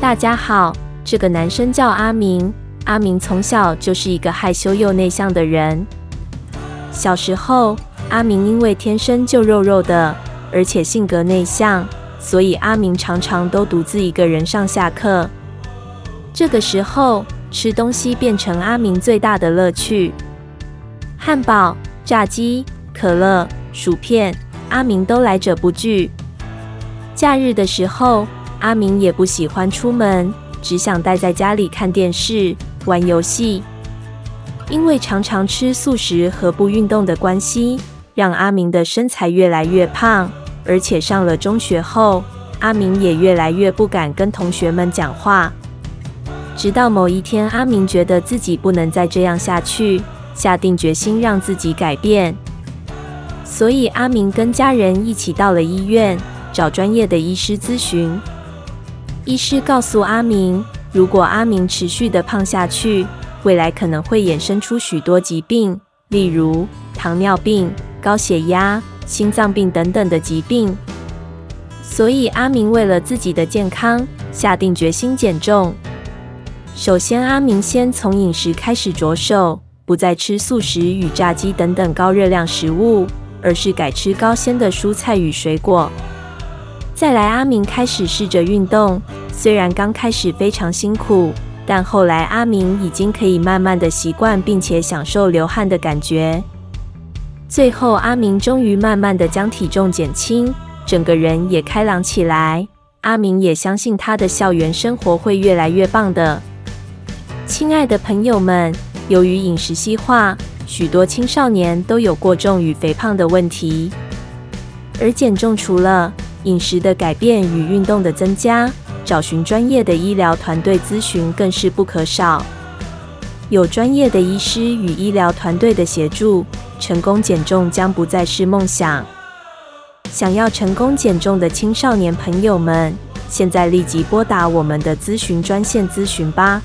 大家好，这个男生叫阿明。阿明从小就是一个害羞又内向的人。小时候，阿明因为天生就肉肉的，而且性格内向，所以阿明常常都独自一个人上下课。这个时候，吃东西变成阿明最大的乐趣。汉堡、炸鸡、可乐、薯片，阿明都来者不拒。假日的时候，阿明也不喜欢出门，只想待在家里看电视、玩游戏。因为常常吃素食和不运动的关系，让阿明的身材越来越胖。而且上了中学后，阿明也越来越不敢跟同学们讲话。直到某一天，阿明觉得自己不能再这样下去。下定决心让自己改变，所以阿明跟家人一起到了医院，找专业的医师咨询。医师告诉阿明，如果阿明持续的胖下去，未来可能会衍生出许多疾病，例如糖尿病、高血压、心脏病等等的疾病。所以阿明为了自己的健康，下定决心减重。首先，阿明先从饮食开始着手。不再吃素食与炸鸡等等高热量食物，而是改吃高纤的蔬菜与水果。再来，阿明开始试着运动，虽然刚开始非常辛苦，但后来阿明已经可以慢慢的习惯，并且享受流汗的感觉。最后，阿明终于慢慢的将体重减轻，整个人也开朗起来。阿明也相信他的校园生活会越来越棒的。亲爱的朋友们。由于饮食西化，许多青少年都有过重与肥胖的问题。而减重除了饮食的改变与运动的增加，找寻专业的医疗团队咨询更是不可少。有专业的医师与医疗团队的协助，成功减重将不再是梦想。想要成功减重的青少年朋友们，现在立即拨打我们的咨询专线咨询吧。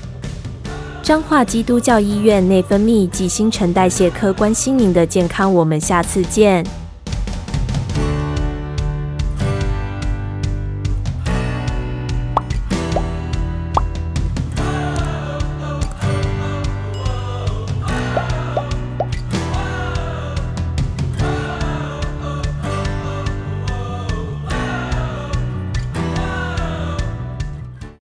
彰化基督教医院内分泌暨新陈代谢科关心您的健康，我们下次见。